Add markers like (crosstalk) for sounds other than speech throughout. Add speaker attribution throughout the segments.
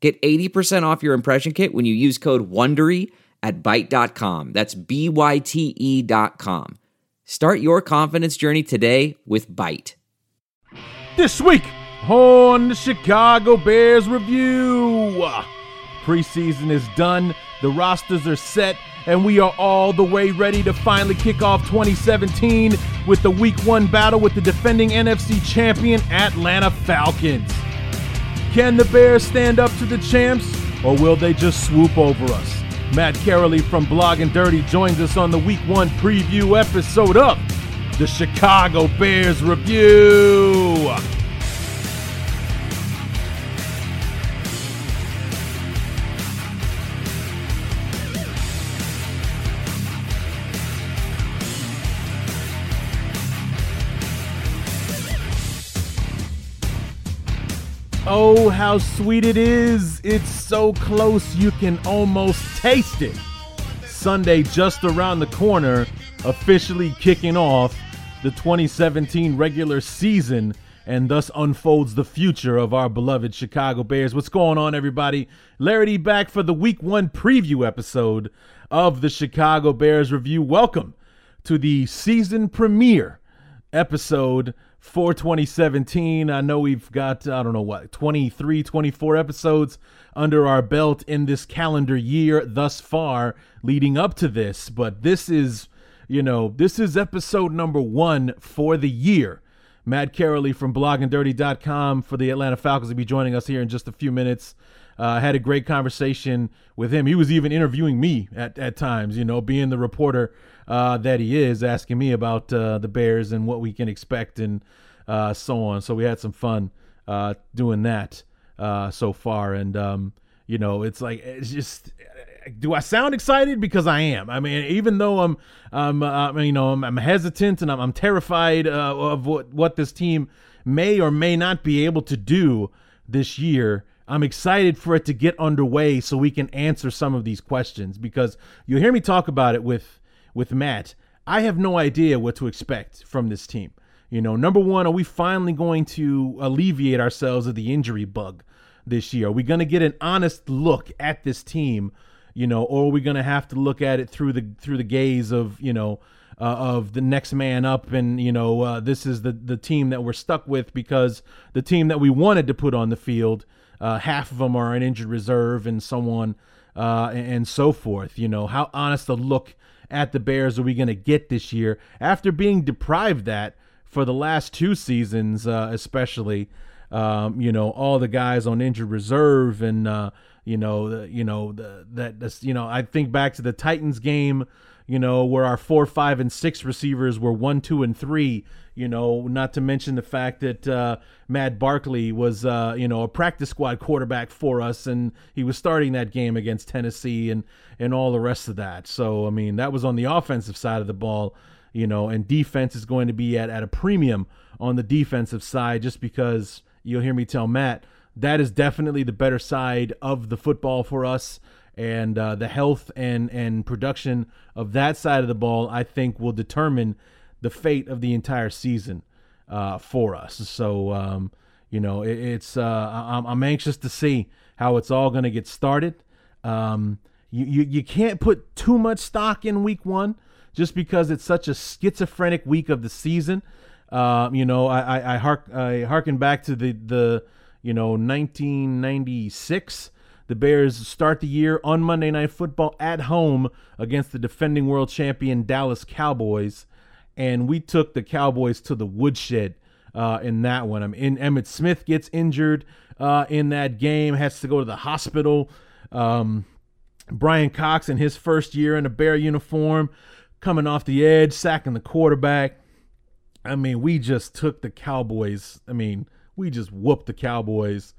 Speaker 1: Get 80% off your impression kit when you use code WONDERY at Byte.com. That's B-Y-T-E dot com. Start your confidence journey today with Byte.
Speaker 2: This week on the Chicago Bears Review. Preseason is done, the rosters are set, and we are all the way ready to finally kick off 2017 with the Week 1 battle with the defending NFC champion Atlanta Falcons. Can the Bears stand up to the champs, or will they just swoop over us? Matt Caroley from Blogging Dirty joins us on the Week 1 preview episode of the Chicago Bears Review. Oh, how sweet it is! It's so close you can almost taste it. Sunday, just around the corner, officially kicking off the 2017 regular season and thus unfolds the future of our beloved Chicago Bears. What's going on, everybody? Larry back for the week one preview episode of the Chicago Bears Review. Welcome to the season premiere episode for 2017. I know we've got, I don't know what, 23, 24 episodes under our belt in this calendar year thus far leading up to this, but this is, you know, this is episode number one for the year. Matt Caroley from bloggingdirty.com for the Atlanta Falcons will be joining us here in just a few minutes. Uh, I uh, had a great conversation with him. He was even interviewing me at, at times, you know, being the reporter uh, that he is, asking me about uh, the Bears and what we can expect and uh, so on. So we had some fun uh, doing that so far, and um, you know, it's like it's just. Do I sound excited? Because I am. I mean, even though I'm, I'm, uh, you know, I'm, I'm hesitant and I'm, I'm terrified of what what this team may or may not be able to do this year. I'm excited for it to get underway so we can answer some of these questions because you'll hear me talk about it with with Matt, I have no idea what to expect from this team. You know, number one, are we finally going to alleviate ourselves of the injury bug this year? Are we going to get an honest look at this team? You know, or are we going to have to look at it through the through the gaze of you know uh, of the next man up, and you know uh, this is the the team that we're stuck with because the team that we wanted to put on the field, uh, half of them are an injured reserve, and so on uh, and, and so forth. You know, how honest a look at the Bears are we going to get this year after being deprived that for the last two seasons, uh, especially. Um, you know, all the guys on injured reserve, and uh, you know, the, you know the, that you know, I think back to the Titans game, you know, where our four, five, and six receivers were one, two, and three, you know, not to mention the fact that uh, Matt Barkley was, uh, you know, a practice squad quarterback for us, and he was starting that game against Tennessee, and and all the rest of that. So I mean, that was on the offensive side of the ball, you know, and defense is going to be at at a premium on the defensive side, just because you'll hear me tell Matt that is definitely the better side of the football for us and uh, the health and and production of that side of the ball, I think, will determine the fate of the entire season uh, for us. So, um, you know, it, it's uh, I'm, anxious to see how it's all going to get started. Um, you, you you can't put too much stock in week one just because it's such a schizophrenic week of the season. Uh, you know, I I, I, hark, I harken back to the the you know 1996. The Bears start the year on Monday Night Football at home against the defending world champion Dallas Cowboys and we took the Cowboys to the woodshed uh, in that one. I mean, Emmitt Smith gets injured uh, in that game, has to go to the hospital. Um, Bryan Cox in his first year in a Bear uniform, coming off the edge, sacking the quarterback. I mean, we just took the Cowboys. I mean, we just whooped the Cowboys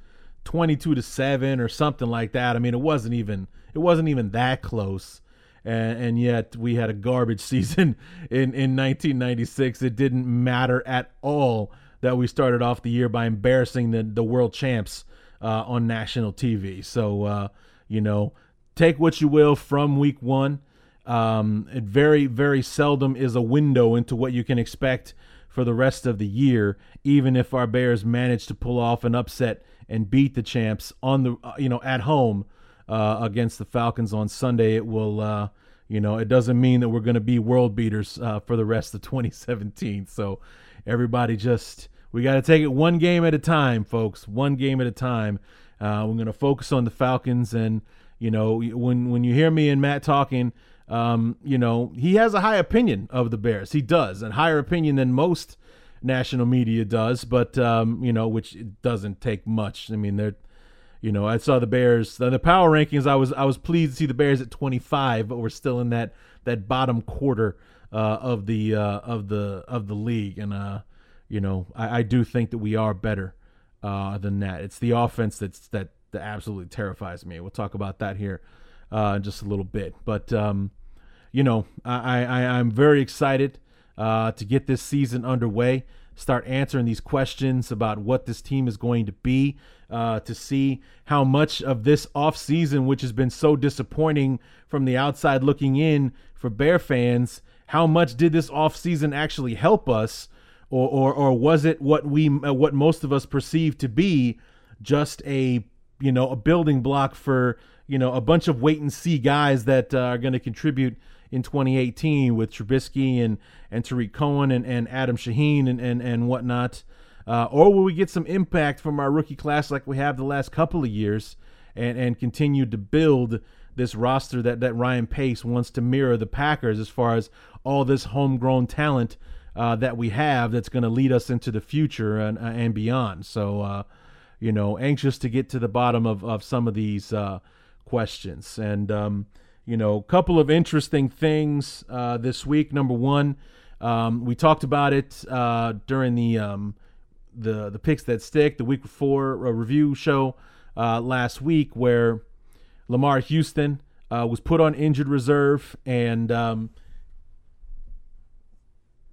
Speaker 2: 22 to 7 or something like that. I mean, it wasn't even it wasn't even that close. And, and yet we had a garbage (laughs) season in, in 1996. It didn't matter at all that we started off the year by embarrassing the, the world champs uh, on national TV. So, uh, you know, take what you will from week one. Um, it very, very seldom is a window into what you can expect for the rest of the year, even if our Bears manage to pull off an upset and beat the champs on the, uh, you know, at home uh, against the Falcons on Sunday. It will, uh, you know, it doesn't mean that we're going to be world beaters uh, for the rest of (laughs) 2017. So everybody just, we got to take it one game at a time, folks. One game at a time. Uh, we're going to focus on the Falcons and you know, when when you hear me and Matt talking, um, you know, he has a high opinion of the Bears. He does, a higher opinion than most national media does. But um, you know, which doesn't take much. I mean, they're, you know, I saw the Bears the power rankings. I was I was pleased to see the Bears at 25, but we're still in that that bottom quarter uh, of the uh, of the of the league, and uh, you know, I, I do think that we are better uh, than that. It's the offense that's that that absolutely terrifies me. We'll talk about that here uh, in just a little bit. But um, you know, I, I I'm very excited uh, to get this season underway. Start answering these questions about what this team is going to be. Uh, to see how much of this offseason, which has been so disappointing from the outside looking in for Bear fans, how much did this offseason actually help us? Or, or, or was it what we what most of us perceive to be just a you know, a building block for, you know, a bunch of wait and see guys that uh, are going to contribute in 2018 with Trubisky and, and Tarik Cohen and, and Adam Shaheen and, and, and whatnot? Uh, or will we get some impact from our rookie class like we have the last couple of years and, and continue to build this roster that, that Ryan Pace wants to mirror the Packers as far as all this homegrown talent uh, that we have that's going to lead us into the future and, and beyond. So, uh, you know, anxious to get to the bottom of, of some of these uh, questions. And, um, you know, a couple of interesting things uh, this week. Number one, um, we talked about it uh, during the, um, the the picks that stick, the week before review show uh, last week, where Lamarr Houston uh, was put on injured reserve, and um,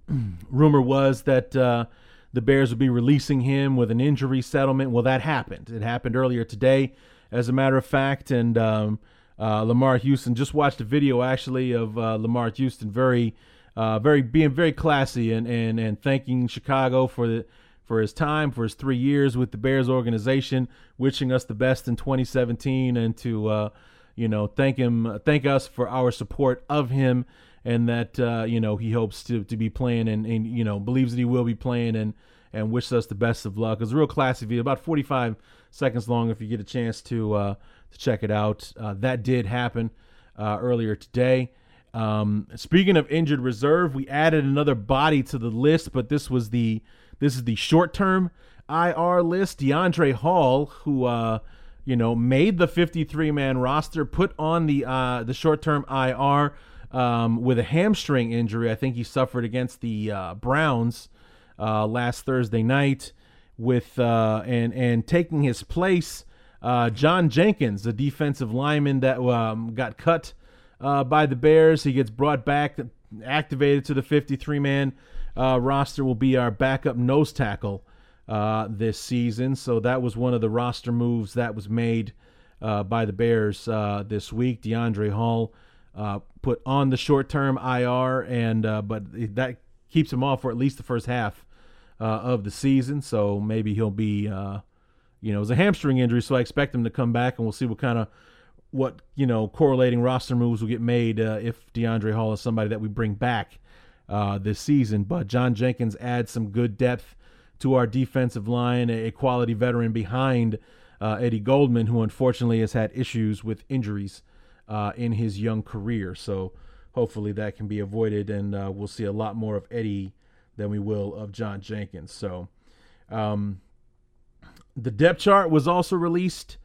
Speaker 2: (clears throat) rumor was that uh, the Bears would be releasing him with an injury settlement. Well, that happened. It happened earlier today, as a matter of fact. And um, uh, Lamarr Houston just watched a video actually of uh, Lamarr Houston very, uh, very being very classy and and and thanking Chicago for the for his time for his three years with the Bears organization, wishing us the best in 2017, and to uh, you know thank him, thank us for our support of him and that uh, you know he hopes to, to be playing and, and you know believes that he will be playing and and wishes us the best of luck. It's a real classy video, about 45 seconds long. If you get a chance to uh, to check it out, uh, that did happen uh, earlier today. Um, speaking of injured reserve, we added another body to the list, but this was the this is the short term IR list. Deiondre' Hall, who uh, you know made the 53 man roster, put on the uh, the short term IR um, with a hamstring injury. I think he suffered against the uh, Browns uh, last Thursday night. With uh, and and taking his place, uh, John Jenkins, the defensive lineman that um, got cut by the Bears, he gets brought back, activated to the 53 man uh, roster. Will be our backup nose tackle this season. So that was one of the roster moves that was made by the Bears this week. Deiondre' Hall uh, put on the short term IR, and uh, but that keeps him off for at least the first half uh, of the season. So maybe he'll be, uh, you know, it's a hamstring injury, so I expect him to come back, and we'll see what kind of what you know correlating roster moves will get made uh, if Deiondre' Hall is somebody that we bring back uh, this season. But John Jenkins adds some good depth to our defensive line, a quality veteran behind Eddie Goldman, who unfortunately has had issues with injuries uh, in his young career. So hopefully that can be avoided, and uh, we'll see a lot more of Eddie than we will of John Jenkins. So um, the depth chart was also released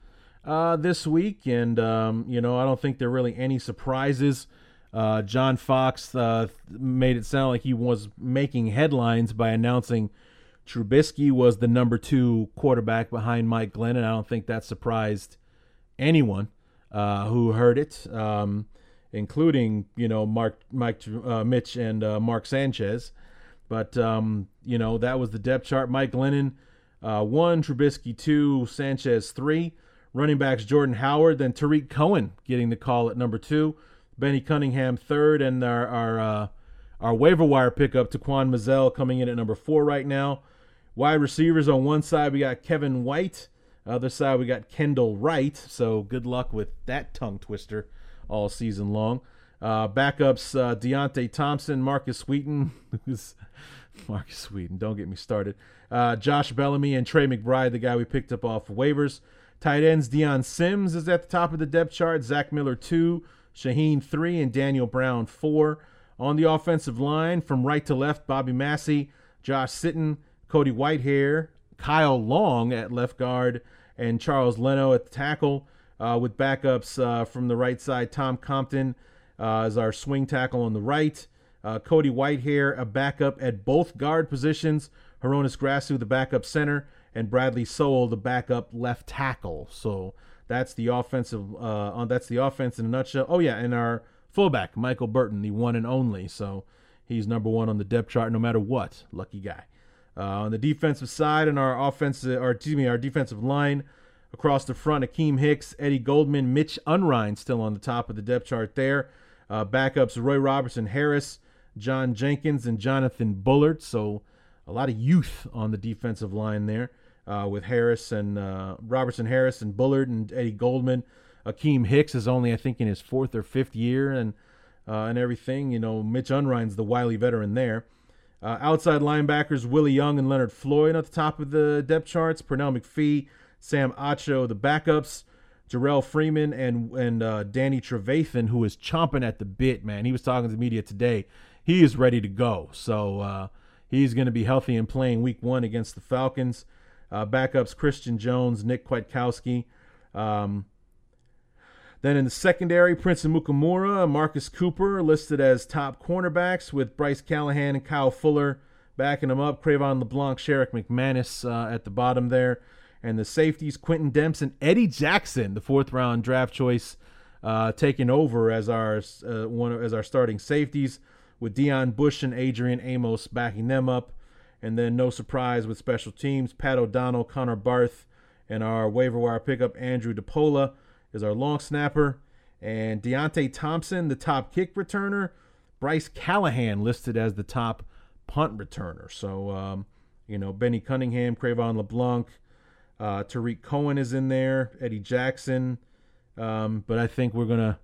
Speaker 2: uh, this week, and um, you know I don't think there are really any surprises. Uh, John Fox uh, made it sound like he was making headlines by announcing Trubisky was the number two quarterback behind Mike Glennon. I don't think that surprised anyone uh, who heard it, um, including you know Mark, Mike, uh, Mitch, and uh, Mark Sanchez. But um, you know that was the depth chart. Mike Glennon uh, one, Trubisky two, Sanchez three. Running backs Jordan Howard, then Tarik Cohen getting the call at number two. Benny Cunningham third, and our our, uh, our waiver wire pickup Taquan Mizzell coming in at number four right now. Wide receivers on one side we got Kevin White, other side we got Kendall Wright. So good luck with that tongue twister all season long. Uh, backups uh, Deonte Thompson, Markus Wheaton, (laughs) Markus Wheaton, don't get me started. Uh, Josh Bellamy and Tre McBride, the guy we picked up off waivers. Tight ends Dion Sims is at the top of the depth chart. Zach Miller two, Shaheen three, and Daniel Brown four. On the offensive line, from right to left, Bobby Massie, Josh Sitton, Cody Whitehair, Kyle Long at left guard, and Charles Leno at the tackle. Uh, with backups uh, from the right side, Tom Compton uh, is our swing tackle on the right. Uh, Cody Whitehair, a backup at both guard positions. Hroniss Grasu, the backup center, and Bradley Sowell, the backup left tackle. So that's the offensive. Uh, that's the offense in a nutshell. Oh yeah, and our fullback Michael Burton, the one and only. So he's number one on the depth chart, no matter what. Lucky guy. Uh, on the defensive side, and our offensive, or excuse me, our defensive line across the front, Akiem Hicks, Eddie Goldman, Mitch Unrein still on the top of the depth chart there. Uh, backups Roy Robertson Harris, John Jenkins, and Jonathan Bullard. So a lot of youth on the defensive line there uh, with Harris and uh, Robertson Harris and Bullard and Eddie Goldman. Akiem Hicks is only, I think, in his fourth or fifth year and uh, and everything. You know, Mitch Unrein's the wily veteran there. Uh, outside linebackers Willie Young and Leonard Floyd at the top of the depth charts. Pernell McPhee, Sam Acho, the backups. Jerrell Freeman and and uh, Danny Trevathan, who is chomping at the bit, man. He was talking to the media today. He is ready to go. So uh, He's going to be healthy and playing week one against the Falcons. Uh, backups Christian Jones, Nick Kwiatkowski. Um, then in the secondary, Prince Amukamara, Marcus Cooper listed as top cornerbacks with Bryce Callahan and Kyle Fuller backing them up. Cre'Von LeBlanc, Sherrick McManis uh, at the bottom there. And the safeties, Quinton Dempson, Eddie Jackson, the fourth round draft choice, uh, taking over as our uh, one as our starting safeties with Deon Bush and Adrian Amos backing them up. And then no surprise with special teams, Pat O'Donnell, Connor Barth, and our waiver wire pickup, Andrew DePaola, is our long snapper. And Deonte Thompson, the top kick returner. Bryce Callahan listed as the top punt returner. So, um, you know, Benny Cunningham, Cre'Von LeBlanc, uh, Tarik Cohen is in there, Eddie Jackson. Um, but I think we're going to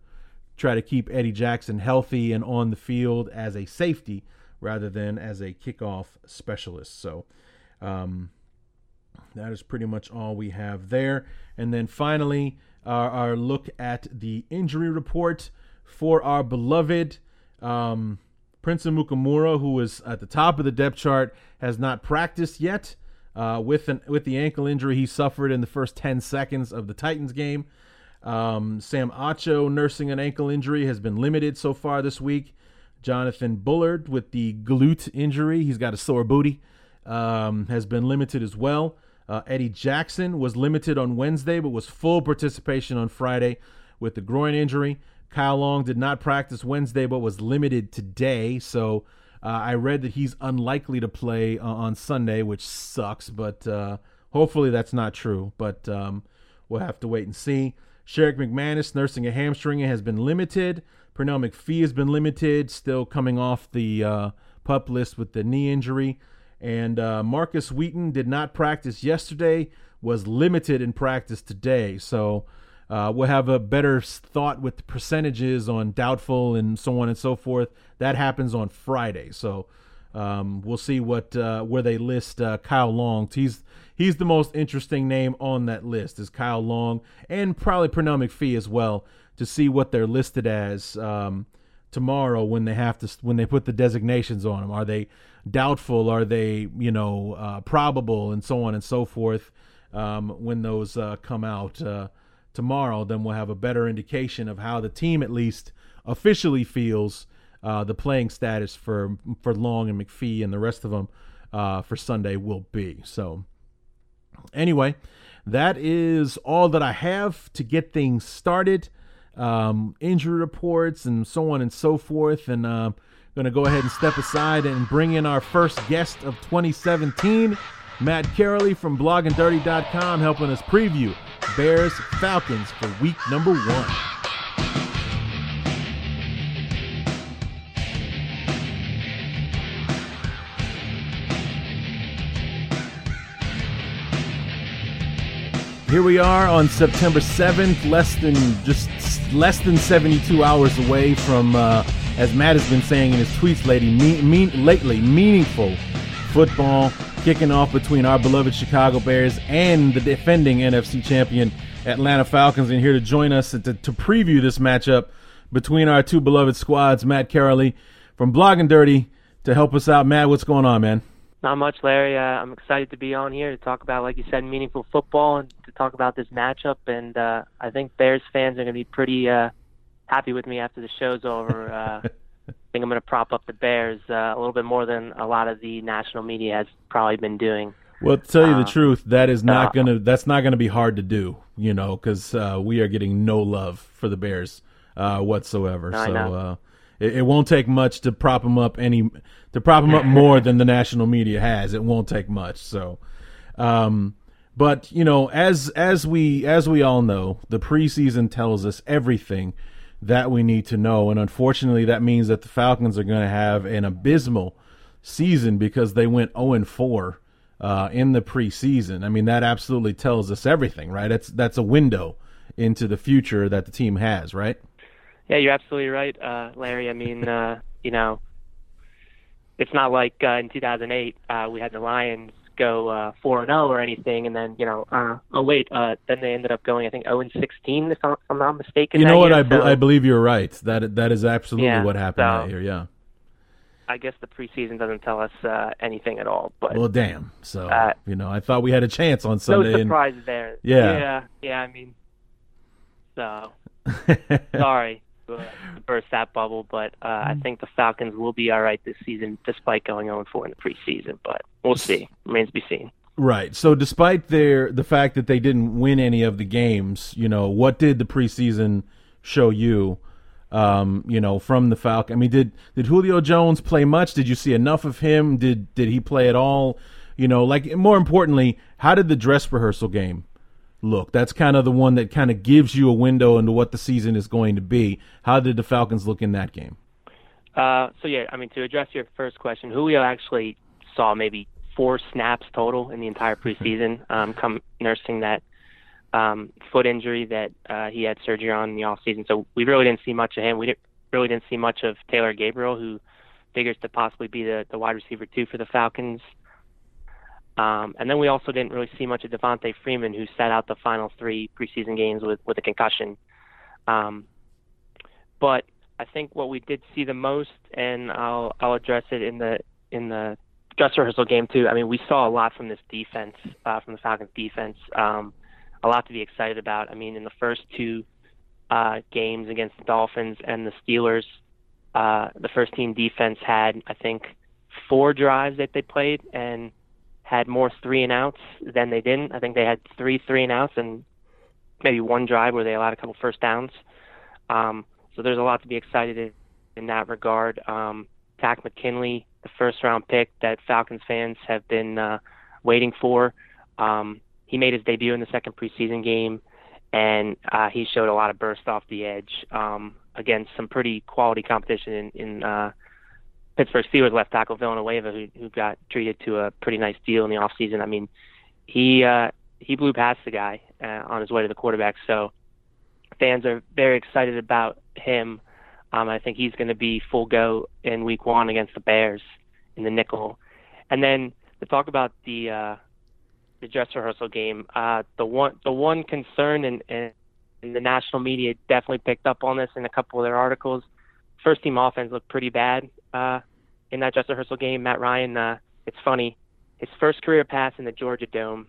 Speaker 2: try to keep Eddie Jackson healthy and on the field as a safety rather than as a kickoff specialist. So um, that is pretty much all we have there. And then finally, our, our look at the injury report for our beloved um, Prince Amukamara, who is at the top of the depth chart, has not practiced yet. Uh, with an with the ankle injury he suffered in the first 10 seconds of the Titans game. Um, Sam Acho nursing an ankle injury has been limited so far this week. Jonathan Bullard with the glute injury, he's got a sore booty, um, has been limited as well. Uh, Eddie Jackson was limited on Wednesday, but was full participation on Friday with the groin injury. Kyle Long did not practice Wednesday, but was limited today. So uh, I read that he's unlikely to play uh, on Sunday, which sucks, but uh, hopefully that's not true. But um, we'll have to wait and see. Sherrick McManis nursing a hamstring has been limited. Pernell McPhee has been limited, still coming off the uh, pup list with the knee injury. And uh, Markus Wheaton did not practice yesterday, was limited in practice today. So uh, we'll have a better thought with the percentages on doubtful and so on and so forth. That happens on Friday. So um, we'll see what uh, where they list uh, Kyle Long. He's he's the most interesting name on that list is Kyle Long and probably Pernell McPhee as well to see what they're listed as um, tomorrow when they have to when they put the designations on them. Are they doubtful? Are they you know uh, probable and so on and so forth? Um, when those uh, come out uh, tomorrow, then we'll have a better indication of how the team at least officially feels uh, the playing status for for Long and McPhee and the rest of them uh, for Sunday will be. So, anyway, that is all that I have to get things started. Um, injury reports and so on and so forth. And uh, going to go ahead and step aside and bring in our first guest of 2017, Matt Carley from bloggingdirty.com, helping us preview Bears Falcons for week number one. Here we are on September 7th, less than just less than 72 hours away from, uh, as Matt has been saying in his tweets lately, lately, meaningful football kicking off between our beloved Chicago Bears and the defending NFC champion Atlanta Falcons. And here to join us to, to preview this matchup between our two beloved squads, Matt Carley from Blogging Dirty, to help us out. Matt, what's going on, man?
Speaker 3: Not much, Larry. Uh, I'm excited to be on here to talk about, like you said, meaningful football and to talk about this matchup. And uh, I think Bears fans are going to be pretty uh, happy with me after the show's over. Uh, (laughs) I think I'm going to prop up the Bears uh, a little bit more than a lot of the national media has probably been doing.
Speaker 2: Well, to tell you the uh, truth, that is not gonna that's not gonna be hard to do, you know, because we are getting no love for the Bears whatsoever.
Speaker 3: No,
Speaker 2: so it, it, won't take much to prop them up any to prop them up more than the national media has. It won't take much. So, um, but you know, as as we as we all know, the preseason tells us everything that we need to know, and unfortunately, that means that the Falcons are going to have an abysmal season because they went zero and four. uh, in the preseason. I mean, that absolutely tells us everything, right? That's that's a window into the future that the team has, right?
Speaker 3: Yeah, you're absolutely right, uh, Larry. I mean, uh, you know, it's not like uh, in 2008 uh, we had the Lions go uh, four and zero oh or anything, and then you know, uh, oh wait, uh, then they ended up going I think 0 and 16 if I'm not mistaken.
Speaker 2: You know what?
Speaker 3: Year,
Speaker 2: I, be- I believe you're right. That that is absolutely
Speaker 3: yeah,
Speaker 2: what happened
Speaker 3: so,
Speaker 2: that year. Yeah.
Speaker 3: I guess the preseason doesn't tell us uh, anything at all. But
Speaker 2: well, damn. So uh, you know, I thought we had a chance on Sunday.
Speaker 3: No surprise
Speaker 2: and,
Speaker 3: there.
Speaker 2: Yeah.
Speaker 3: Yeah. Yeah. I mean, so (laughs) sorry burst that bubble, but uh, I mm. think the Falcons will be all right this season, despite going 0 4 in the preseason. But we'll see. Remains to be seen.
Speaker 2: Right. So, despite their the fact that they didn't win any of the games, you know, what did the preseason show you? Um, you know, from the Falcon. I mean, did did Julio Jones play much? Did you see enough of him? Did did he play at all? You know, like more importantly, how did the dress rehearsal game look. That's kind of the one that kind of gives you a window into what the season is going to be. How did the Falcons look in that game?
Speaker 3: Uh, so yeah, I mean to address your first question, Julio actually saw maybe four snaps total in the entire preseason. Um, come nursing that um, foot injury that uh, he had surgery on in the off season. So we really didn't see much of him. We didn't, really didn't see much of Taylor Gabriel, who figures to possibly be the, the wide receiver two for the Falcons. Um, and then we also didn't really see much of Devonta Freeman, who sat out the final three preseason games with, with a concussion. Um, but I think what we did see the most, and I'll I'll address it in the in the dress rehearsal game too. I mean, we saw a lot from this defense, uh, from the Falcons defense. Um, a lot to be excited about. I mean, in the first two uh, games against the Dolphins and the Steelers, uh, the first team defense had I think four drives that they played, and had more three and outs than they didn't. I think they had three three and outs and maybe one drive where they allowed a couple first downs. Um, so there's a lot to be excited in, in that regard. Um, Takk McKinley, the first round pick that Falcons fans have been uh, waiting for. Um, he made his debut in the second preseason game, and uh, he showed a lot of burst off the edge um, against some pretty quality competition in, in uh, Pittsburgh Steelers left tackle Villanueva, who, who got treated to a pretty nice deal in the offseason. I mean, he uh, he blew past the guy uh, on his way to the quarterback. So fans are very excited about him. Um, I think he's going to be full go in Week One against the Bears in the nickel. And then to talk about the uh, the dress rehearsal game, uh, the one the one concern and, and the national media definitely picked up on this in a couple of their articles. First team offense looked pretty bad uh, in that dress rehearsal game. Matt Ryan, uh, it's funny, his first career pass in the Georgia Dome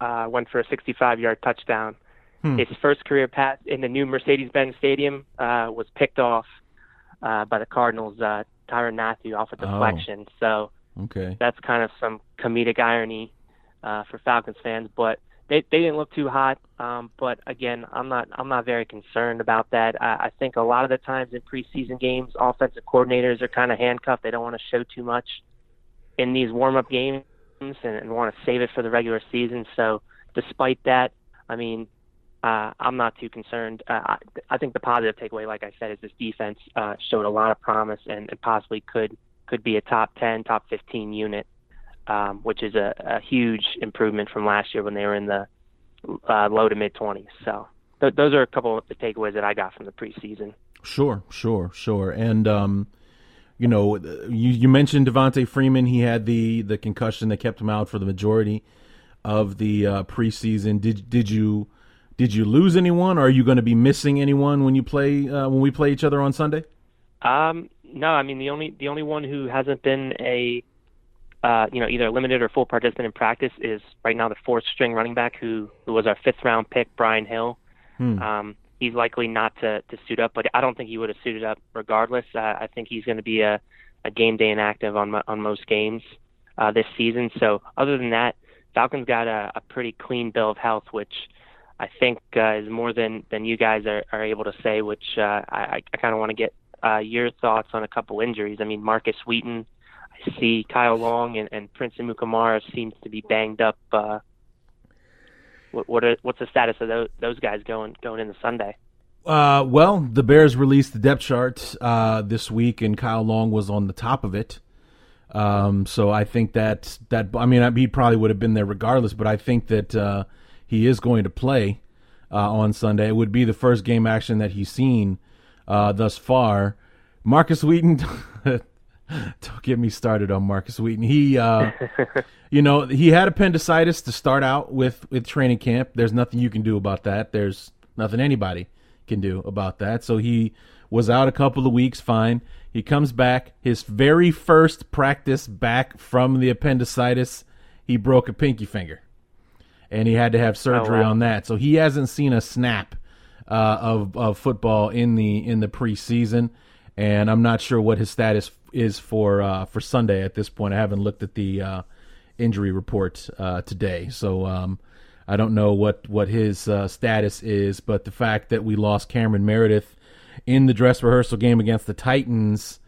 Speaker 3: uh, went for a 65-yard touchdown. Hmm. His first career pass in the new Mercedes-Benz Stadium uh, was picked off uh, by the Cardinals, uh, Tyrann Mathieu, off a
Speaker 2: oh.
Speaker 3: deflection. Oh. So
Speaker 2: Okay.
Speaker 3: That's kind of some comedic irony uh, for Falcons fans, but they they didn't look too hot. Um, but again, I'm not I'm not very concerned about that. I, I think a lot of the times in preseason games, offensive coordinators are kind of handcuffed. They don't want to show too much in these warm up games and, and want to save it for the regular season. So despite that, I mean, uh, I'm not too concerned. Uh, I, I think the positive takeaway, like I said, is this defense uh, showed a lot of promise and, and possibly could could be a top 10, top 15 unit um, which is a, a, huge improvement from last year when they were in the uh, low to mid 20s. So th- those are a couple of the takeaways that I got from the preseason.
Speaker 2: Sure, sure, sure. And um, you know, you, you mentioned Devonta Freeman. He had the the concussion that kept him out for the majority of the uh, preseason. Did did you did you lose anyone? Or are you going to be missing anyone when you play uh, when we play each other on Sunday?
Speaker 3: Um, no, I mean the only the only one who hasn't been a uh, you know, either limited or full participant in practice is right now the fourth string running back who, who was our fifth round pick, Brian Hill. Hmm. Um, he's likely not to, to suit up, but I don't think he would have suited up regardless. Uh, I think he's going to be a, a game day inactive on on most games uh, this season. So other than that, Falcons got a, a pretty clean bill of health, which I think uh, is more than than you guys are, are able to say. Which uh, I, I kind of want to get uh, your thoughts on a couple injuries. I mean, Markus Wheaton see Kyle Long and, and Prince Amukamara seems to be banged up. Uh, what, what are, what's the status of those, those guys going going into Sunday?
Speaker 2: Uh, well, the Bears released the depth chart uh, this week, and Kyle Long was on the top of it. Um, so I think that that I mean he probably would have been there regardless, but I think that uh, he is going to play uh, on Sunday. It would be the first game action that he's seen uh, thus far. Marcus Wheaton (laughs) (laughs) Don't get me started on Markus Wheaton. He, uh, you know, he had appendicitis to start out with with training camp. There's nothing you can do about that. There's nothing anybody can do about that. So he was out a couple of weeks. Fine. He comes back. His very first practice back from the appendicitis, he broke a pinky finger, and he had to have surgery oh, wow. on that. So he hasn't seen a snap uh, of of football in the in the preseason, and I'm not sure what his status is for uh, for Sunday at this point. I haven't looked at the uh, injury report uh, today, so um, I don't know what what his uh, status is. But the fact that we lost Cameron Meredith in the dress rehearsal game against the Titans,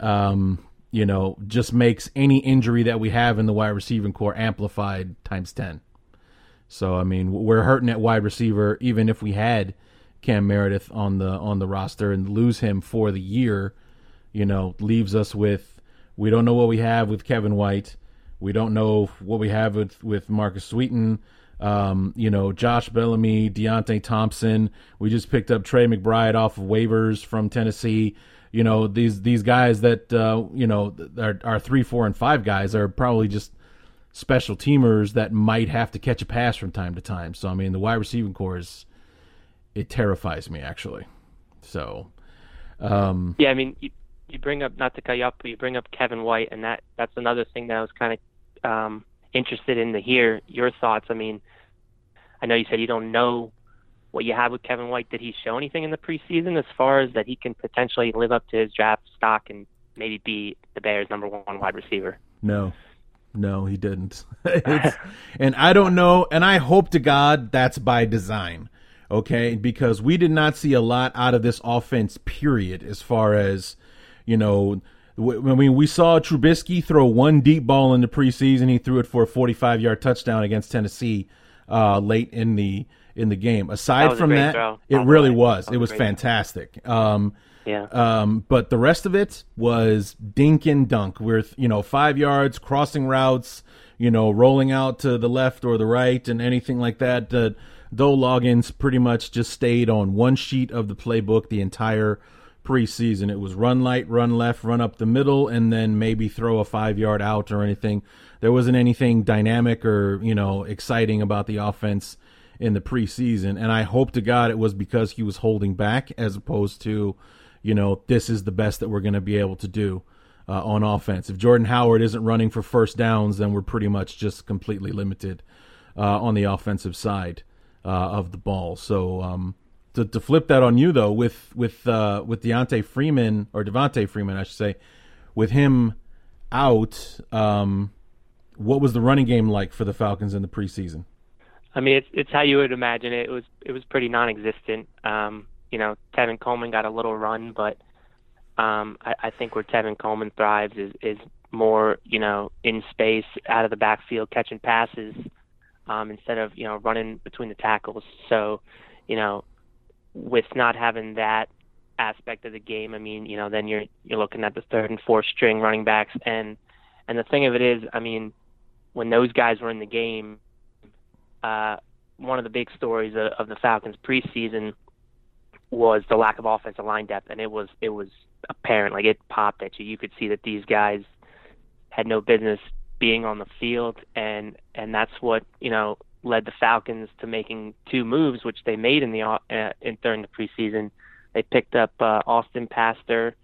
Speaker 2: um, you know, just makes any injury that we have in the wide receiving corps amplified times ten. So I mean, we're hurting at wide receiver, even if we had Cam Meredith on the on the roster and lose him for the year you know, leaves us with we don't know what we have with Kevin White. We don't know what we have with with Markus Wheaton. Um, you know, Josh Bellamy, Deonte Thompson. We just picked up Tre McBride off of waivers from Tennessee. You know, these these guys that uh, you know are, are three, four, and five guys are probably just special teamers that might have to catch a pass from time to time. So I mean, the wide receiving corps is it terrifies me actually. So um,
Speaker 3: yeah, I mean, bring up not to cut you off, but you bring up Kevin White, and that that's another thing that I was kind of um, interested in to hear your thoughts. I mean, I know you said you don't know what you have with Kevin White. Did he show anything in the preseason as far as that he can potentially live up to his draft stock and maybe be the Bears' number one wide receiver?
Speaker 2: No. No, he didn't. (laughs) (laughs) and I don't know, and I hope to God that's by design, okay? Because we did not see a lot out of this offense, period, as far as you know, I mean, we saw Trubisky throw one deep ball in the preseason. He threw it for a 45 yard touchdown against Tennessee uh, late in the in the game. Aside
Speaker 3: that
Speaker 2: from that,
Speaker 3: throw.
Speaker 2: it really was. It was fantastic. Um,
Speaker 3: yeah.
Speaker 2: Um, but the rest of it was dink and dunk. With you know five yards, crossing routes, you know, rolling out to the left or the right, and anything like that. Uh, Dowell Loggains pretty much just stayed on one sheet of the playbook the entire preseason. It was run light, run left, run up the middle, and then maybe throw a five yard out or anything. There wasn't anything dynamic or, you know, exciting about the offense in the preseason. And I hope to God it was because he was holding back as opposed to, you know, this is the best that we're going to be able to do. Uh, on offense. If Jordan Howard isn't running for first downs, then we're pretty much just completely limited uh, on the offensive side uh, of the ball. So, um, to, to flip that on you though, with with uh, with Deontay Freeman or Devonta Freeman, I should say, with him out, um, what was the running game like for the Falcons in the preseason?
Speaker 3: I mean, it's it's how you would imagine it. It was it was pretty non-existent. Um, you know, Tevin Coleman got a little run, but um, I, I think where Tevin Coleman thrives is is more you know in space, out of the backfield, catching passes um, instead of you know running between the tackles. So, you know, with not having that aspect of the game, I mean, you know, then you're you're looking at the third and fourth string running backs, and and the thing of it is, I mean, when those guys were in the game, uh, one of the big stories of, of the Falcons preseason was the lack of offensive line depth, and it was it was apparent, like it popped at you. You could see that these guys had no business being on the field, and and that's what you know led the Falcons to making two moves, which they made in the uh, in during the preseason. They picked up uh, Austin Pasztor,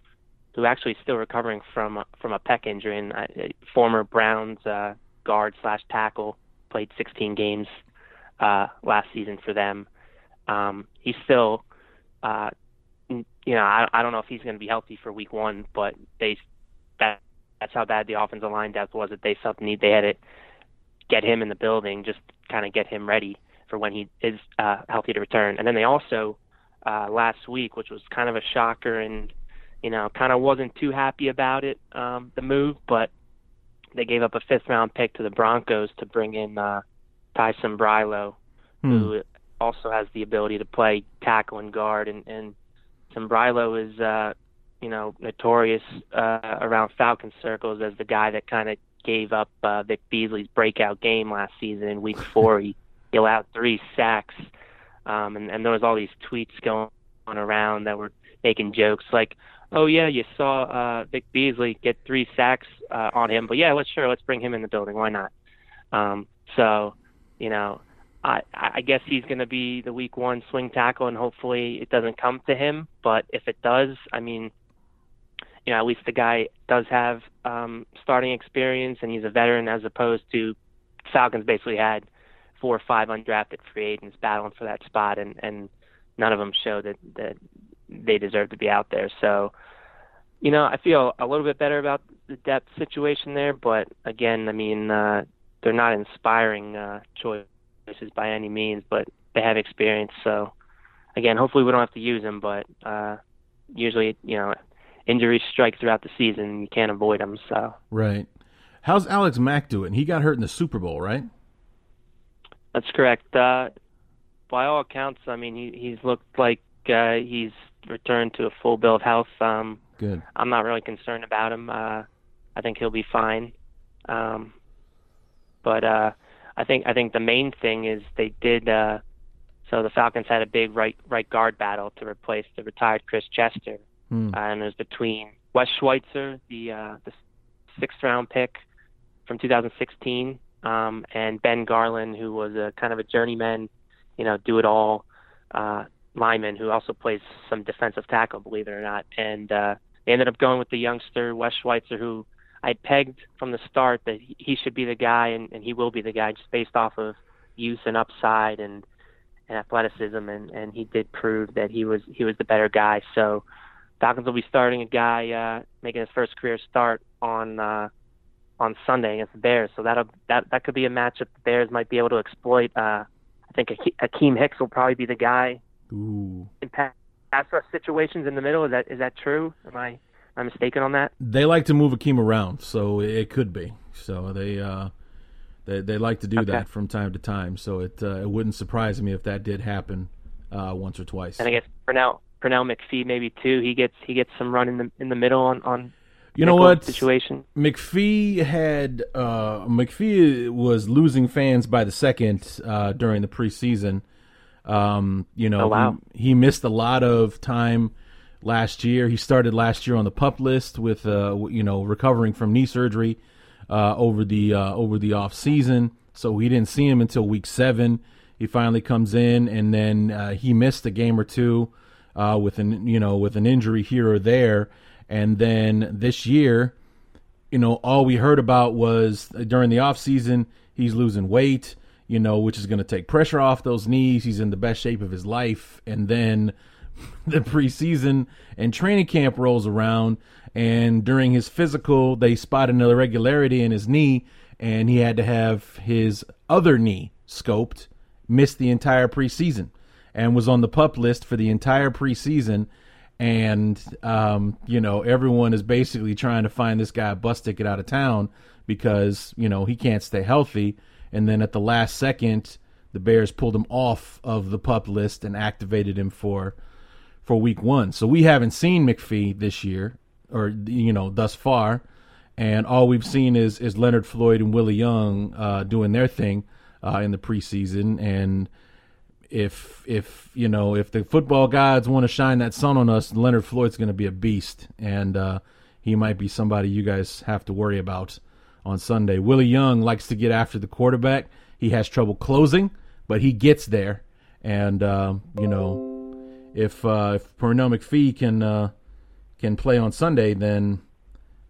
Speaker 3: who actually is still recovering from from a pec injury, and uh, former Browns uh, guard slash tackle, played 16 games uh, last season for them. Um, he's still uh, you know, I, I don't know if he's going to be healthy for week one, but they that that's how bad the offensive line depth was that they felt the need they had to get him in the building, just kind of get him ready for when he is uh, healthy to return. And then they also uh, last week, which was kind of a shocker, and you know, kind of wasn't too happy about it, um, the move, but they gave up a fifth round pick to the Broncos to bring in uh, Ty Sambrailo, hmm. who also has the ability to play tackle and guard, and and Sambrailo is uh, you know notorious uh, around Falcon circles as the guy that kind of gave up uh, Vic Beasley's breakout game last season in Week Four. he, he allowed three sacks, um, and and there was all these tweets going on around that were making jokes like, "Oh yeah, you saw uh, Vic Beasley get three sacks uh, on him, but yeah, let's sure let's bring him in the building. Why not?" Um, so, you know, I, I guess he's going to be the week one swing tackle, and hopefully it doesn't come to him. But if it does, I mean, you know, at least the guy does have um, starting experience, and he's a veteran, as opposed to Falcons basically had four or five undrafted free agents battling for that spot, and and none of them show that that they deserve to be out there. So, you know, I feel a little bit better about the depth situation there, but again, I mean, uh, they're not inspiring uh, choice places by any means, but they have experience. So again, hopefully we don't have to use them, but uh, usually you know injuries strike throughout the season and you can't avoid them. So
Speaker 2: right. How's Alex Mack doing? He got hurt in the Super Bowl, right?
Speaker 3: That's correct. Uh, by all accounts, I mean he, he's looked like uh, he's returned to a full bill of health. Um,
Speaker 2: Good.
Speaker 3: I'm not really concerned about him. Uh, I think he'll be fine. Um, but uh, I think I think the main thing is they did. Uh, so the Falcons had a big right right guard battle to replace the retired Chris Chester, mm. uh, and it was between Wes Schweitzer, the uh, the sixth round pick from 2016, um, and Ben Garland, who was a kind of a journeyman, you know, do it all uh, lineman who also plays some defensive tackle, believe it or not. And uh, they ended up going with the youngster Wes Schweitzer, who I pegged from the start that he should be the guy, and, and he will be the guy, just based off of youth and upside and and athleticism, and and he did prove that he was he was the better guy. So Falcons will be starting a guy uh, making his first career start on uh, on Sunday against the Bears. So that'll that that could be a matchup the Bears might be able to exploit. Uh, I think Akiem Hicks will probably be the guy
Speaker 2: Ooh.
Speaker 3: in pass rush situations in the middle. Is that is that true? Am I I'm mistaken on that?
Speaker 2: They like to move Akiem around, so it could be. So they uh, they they like to do okay. that from time to time. So it uh, it wouldn't surprise me if that did happen uh, once or twice.
Speaker 3: And I guess Pernell Pernell McPhee maybe too. He gets he gets some run in the in the middle on on.
Speaker 2: You know what
Speaker 3: situation?
Speaker 2: McPhee had uh, McPhee was losing fans by the second uh, during the preseason. Um, you know,
Speaker 3: oh, wow.
Speaker 2: he, he missed a lot of time last year. He started last year on the pup list with uh, you know recovering from knee surgery uh, over the uh, over the off season. So we didn't see him until week seven. He finally comes in, and then uh, he missed a game or two uh, with an you know with an injury here or there. And then this year, you know, all we heard about was during the off season he's losing weight. You know, which is going to take pressure off those knees. He's in the best shape of his life, and then (laughs) the preseason and training camp rolls around, and during his physical, they spotted an irregularity in his knee, and he had to have his other knee scoped. Missed the entire preseason, and was on the pup list for the entire preseason. And um, you know, everyone is basically trying to find this guy a bus ticket out of town because you know he can't stay healthy. And then at the last second, the Bears pulled him off of the pup list and activated him for for week one. So we haven't seen McPhee this year, or you know, thus far, and all we've seen is is Leonard Floyd and Willie Young uh, doing their thing uh, in the preseason. And if if you know if the football gods want to shine that sun on us, Leonard Floyd's going to be a beast, and uh, he might be somebody you guys have to worry about on Sunday. Willie Young likes to get after the quarterback. He has trouble closing but he gets there. And uh, you know, if uh, if Pernell McPhee can uh, can play on Sunday, then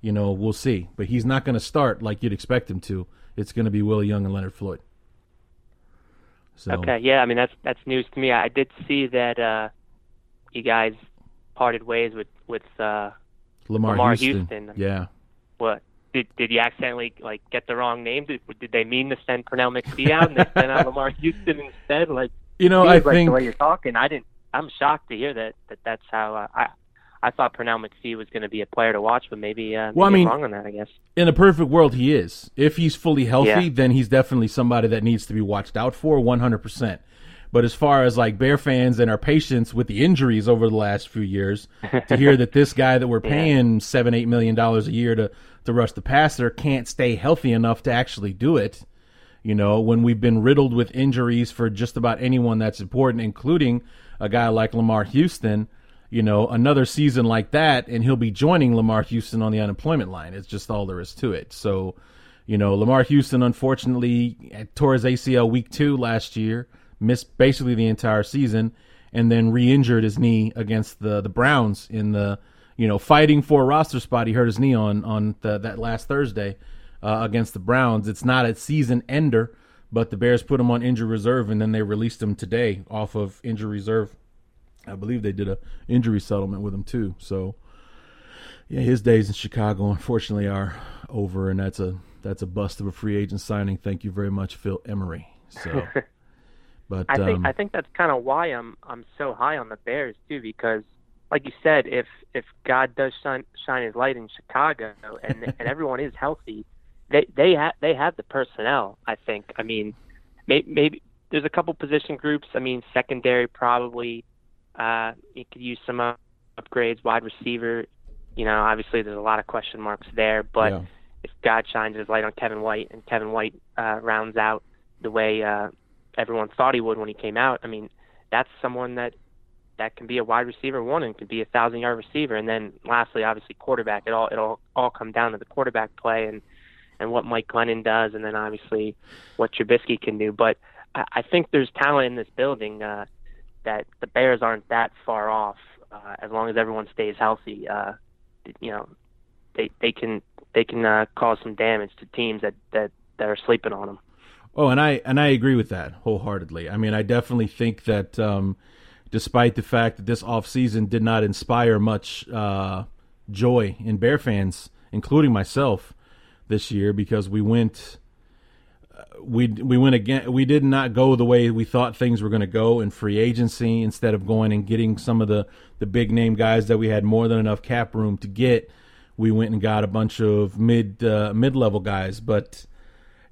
Speaker 2: you know we'll see. But he's not going to start like you'd expect him to. It's going to be Willie Young and Leonard Floyd.
Speaker 3: So. Okay, yeah, I mean that's that's news to me. I did see that uh, you guys parted ways with with uh,
Speaker 2: Lamarr,
Speaker 3: Lamarr
Speaker 2: Houston.
Speaker 3: Houston.
Speaker 2: Yeah.
Speaker 3: What did did you accidentally like get the wrong name? Did, did they mean to send Pernell McPhee out and they sent out Lamarr (laughs) Houston instead? Like
Speaker 2: you know, I
Speaker 3: like
Speaker 2: think
Speaker 3: the way you're talking, I didn't. I'm shocked to hear that that that's how uh, I. I thought Pernell McPhee was going to be a player to watch, but maybe, uh, maybe
Speaker 2: well, I mean,
Speaker 3: I'm wrong on that. I guess
Speaker 2: in a perfect world, he is. If he's fully healthy, yeah. then he's definitely somebody that needs to be watched out for, 100. percent but as far as like Bear fans and our patience with the injuries over the last few years, (laughs) to hear that this guy that we're paying yeah. seven, eight million dollars a year to to rush the passer can't stay healthy enough to actually do it. You know, when we've been riddled with injuries for just about anyone that's important, including a guy like Lamarr Houston, you know, another season like that, and he'll be joining Lamarr Houston on the unemployment line. It's just all there is to it. So, you know, Lamarr Houston unfortunately tore his ACL week two last year missed basically the entire season, and then re-injured his knee against the the Browns in the you know fighting for a roster spot. He hurt his knee on on the, that last Thursday uh, against the Browns. It's not a season ender, but the Bears put him on injury reserve, and then they released him today off of injury reserve. I believe they did a injury settlement with him too. So yeah, his days in Chicago unfortunately are over, and that's a that's a bust of a free agent signing. Thank you very much, Phil Emery. So (laughs) But
Speaker 3: I think
Speaker 2: um,
Speaker 3: I think that's kind of why I'm I'm so high on the Bears too because like you said if if God does shine shine his light in Chicago and (laughs) and everyone is healthy they they have they have the personnel I think I mean maybe, maybe there's a couple position groups I mean secondary probably uh you could use some upgrades wide receiver you know obviously there's a lot of question marks there but
Speaker 2: yeah.
Speaker 3: if God shines his light on Kevin White and Kevin White uh rounds out the way uh everyone thought he would when he came out. I mean, that's someone that that can be a wide receiver one and could be a thousand yard receiver. And then lastly, obviously quarterback. It all it'll all come down to the quarterback play and and what Mike Glennon does, and then obviously what Trubisky can do. But I, I think there's talent in this building uh, that the Bears aren't that far off uh, as long as everyone stays healthy. Uh, you know, they they can they can uh, cause some damage to teams that that that are sleeping on them.
Speaker 2: Oh, and I and I agree with that wholeheartedly. I mean, I definitely think that um, despite the fact that this offseason did not inspire much uh, joy in Bear fans, including myself, this year because we went we we went again we did not go the way we thought things were going to go in free agency instead of going and getting some of the the big name guys that we had more than enough cap room to get. We went and got a bunch of mid uh, mid level guys but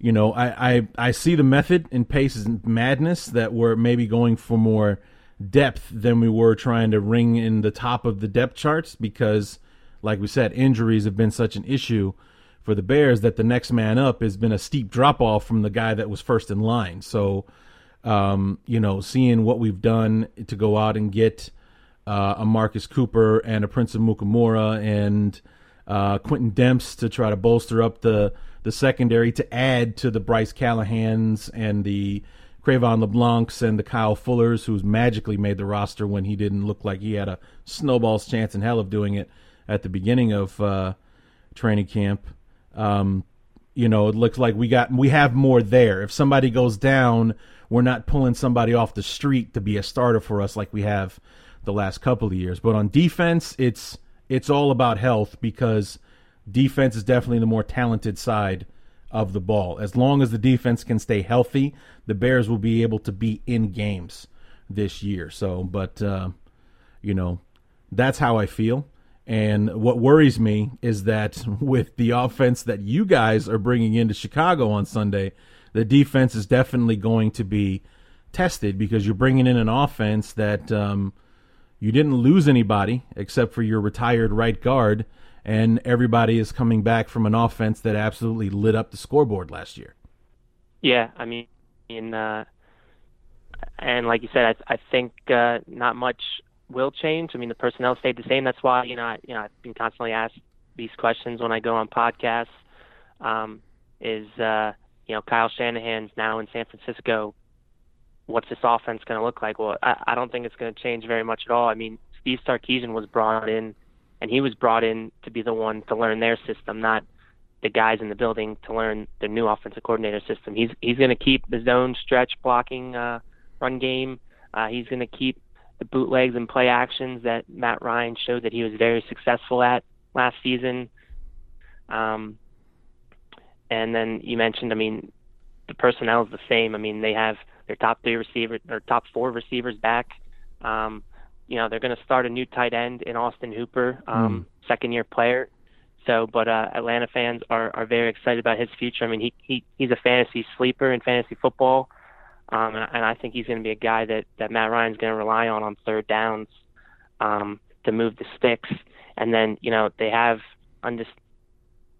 Speaker 2: you know, I, I, I see the method in Pace's madness that we're maybe going for more depth than we were trying to ring in the top of the depth charts because, like we said, injuries have been such an issue for the Bears that the next man up has been a steep drop off from the guy that was first in line. So, um, you know, seeing what we've done to go out and get uh, a Marcus Cooper and a Prince Amukamara and uh, Quintin Demps to try to bolster up the the secondary to add to the Bryce Callahans and the Cre'Von LeBlancs and the Kyle Fullers, who's magically made the roster when he didn't look like he had a snowball's chance in hell of doing it at the beginning of uh, training camp. Um, you know, it looks like we got we have more there. If somebody goes down, we're not pulling somebody off the street to be a starter for us like we have the last couple of years. But on defense, it's it's all about health because defense is definitely the more talented side of the ball. As long as the defense can stay healthy, the Bears will be able to be in games this year. So, but uh, you know, that's how I feel. And what worries me is that (laughs) with the offense that you guys are bringing into Chicago on Sunday, the defense is definitely going to be tested because you're bringing in an offense that um, you didn't lose anybody except for your retired right guard, and everybody is coming back from an offense that absolutely lit up the scoreboard last year.
Speaker 3: Yeah, I mean, in uh, and like you said, I, I think uh, not much will change. I mean, the personnel stayed the same. That's why you know, I, you know, I've been constantly asked these questions when I go on podcasts. Um, is uh, you know, Kyle Shanahan's now in San Francisco. What's this offense going to look like? Well, I, I don't think it's going to change very much at all. I mean, Steve Sarkisian was brought in, and he was brought in to be the one to learn their system, not the guys in the building to learn the new offensive coordinator system. He's he's going to keep the zone stretch blocking uh, run game. Uh, he's going to keep the bootlegs and play actions that Matt Ryan showed that he was very successful at last season. Um, and then you mentioned, I mean, the personnel is the same. I mean, they have their top three receivers or top four receivers back. Um, you know, they're going to start a new tight end in Austin Hooper, um, mm. second year player. So, but uh, Atlanta fans are, are very excited about his future. I mean, he, he he's a fantasy sleeper in fantasy football. Um, and, and I think he's going to be a guy that, that Matt Ryan's going to rely on on third downs um, to move the sticks. And then, you know, they have undis-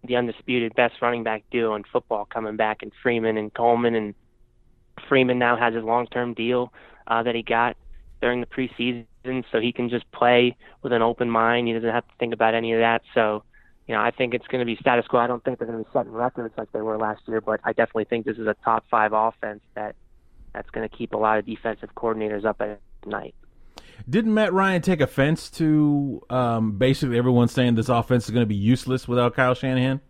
Speaker 3: the undisputed best running back duo in football coming back in Freeman and Coleman. And Freeman now has his long term deal uh, that he got during the preseason, so he can just play with an open mind. He doesn't have to think about any of that. So, you know, I think it's going to be status quo. I don't think they're going to be setting records like they were last year, but I definitely think this is a top five offense that that's going to keep a lot of defensive coordinators up at night.
Speaker 2: Didn't Matt Ryan take offense to um, basically everyone saying this offense is going to be useless without Kyle Shanahan?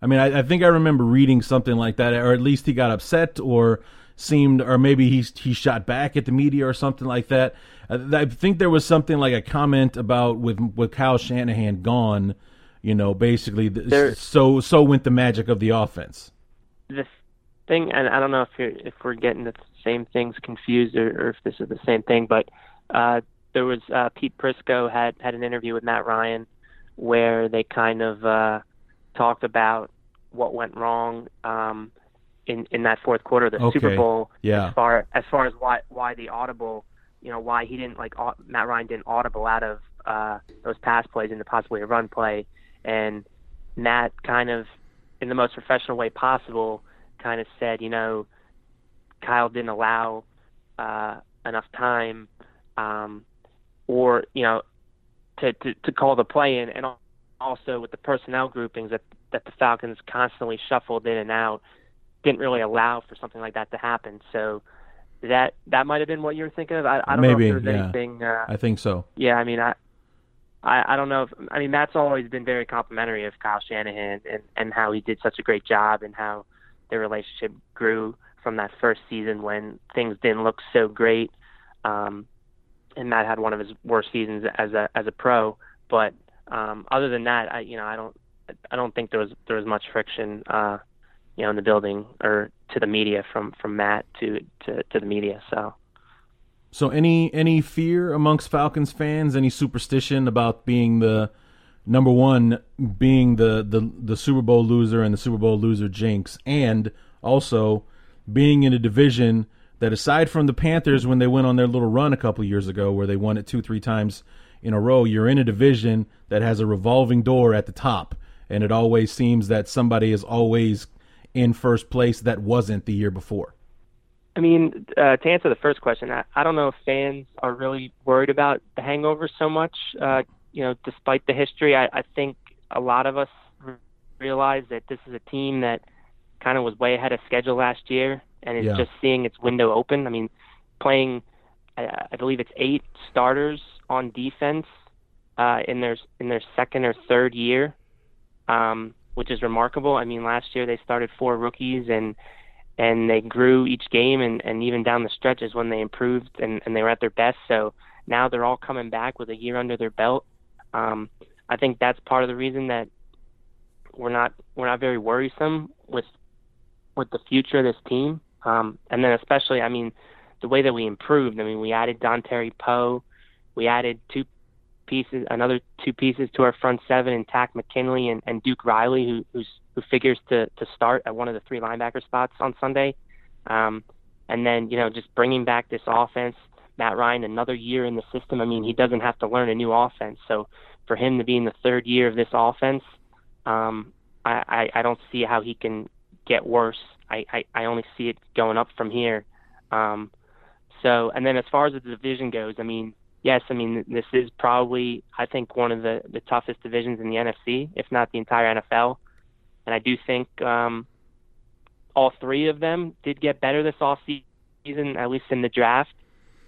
Speaker 2: I mean, I, I, think I remember reading something like that, or at least he got upset, or seemed, or maybe he he shot back at the media or something like that. I, I think there was something like a comment about with with Kyle Shanahan gone, you know, basically, there, so so went the magic of the offense.
Speaker 3: The thing, and I don't know if you're, if we're getting the same things confused or, or if this is the same thing, but uh, there was uh, Pete Prisco had had an interview with Matt Ryan where they kind of uh, talked about what went wrong um, in in that fourth quarter of the
Speaker 2: okay.
Speaker 3: Super Bowl.
Speaker 2: Yeah.
Speaker 3: As far as far as why why the audible, you know, why he didn't like Matt Ryan didn't audible out of uh, those pass plays into possibly a run play, and Matt kind of in the most professional way possible kind of said, you know, Kyle didn't allow uh, enough time, um, or you know, to, to to call the play in, and also with the personnel groupings that that the Falcons constantly shuffled in and out, didn't really allow for something like that to happen. So that that might have been what you were thinking of. I, I don't
Speaker 2: Maybe,
Speaker 3: know if there's
Speaker 2: yeah.
Speaker 3: anything. Uh,
Speaker 2: I think so.
Speaker 3: Yeah, I mean, I, I I don't know if I mean Matt's always been very complimentary of Kyle Shanahan and and how he did such a great job and how their relationship grew from that first season when things didn't look so great. Um, and Matt had one of his worst seasons as a as a pro. But um, other than that, I you know I don't I don't think there was there was much friction uh, you know in the building or to the media from from Matt to to, to the media. So.
Speaker 2: So any any fear amongst Falcons fans, any superstition about being the number one being the, the the Super Bowl loser and the Super Bowl loser jinx, and also being in a division that, aside from the Panthers when they went on their little run a couple years ago, where they won it two three times in a row, you're in a division that has a revolving door at the top, and it always seems that somebody is always in first place that wasn't the year before.
Speaker 3: I mean, uh, to answer the first question, I, I don't know if fans are really worried about the hangover so much. Uh, you know, despite the history, I, I think a lot of us realize that this is a team that kind of was way ahead of schedule last year and is
Speaker 2: yeah.
Speaker 3: just seeing its window open. I mean, playing, I, I believe it's eight starters on defense uh, in their in their second or third year, um, which is remarkable. I mean, last year they started four rookies and and they grew each game and, and even down the stretches when they improved and, and they were at their best. So now they're all coming back with a year under their belt. Um, I think that's part of the reason that we're not we're not very worrisome with with the future of this team. Um, and then especially, I mean, the way that we improved. I mean, we added Dontari Poe, we added two pieces, another two pieces to our front seven, and Takk McKinley and, and Duke Riley, who who's, who figures to to start at one of the three linebacker spots on Sunday. Um, and then you know just bringing back this offense, Matt Ryan another year in the system. I mean, he doesn't have to learn a new offense. So for him to be in the third year of this offense, um, I, I, I don't see how he can get worse. I, I, I only see it going up from here. Um, so, and then as far as the division goes, I mean, yes, I mean this is probably I think one of the the toughest divisions in the NFC, if not the entire NFL. And I do think um, all three of them did get better this off season, at least in the draft.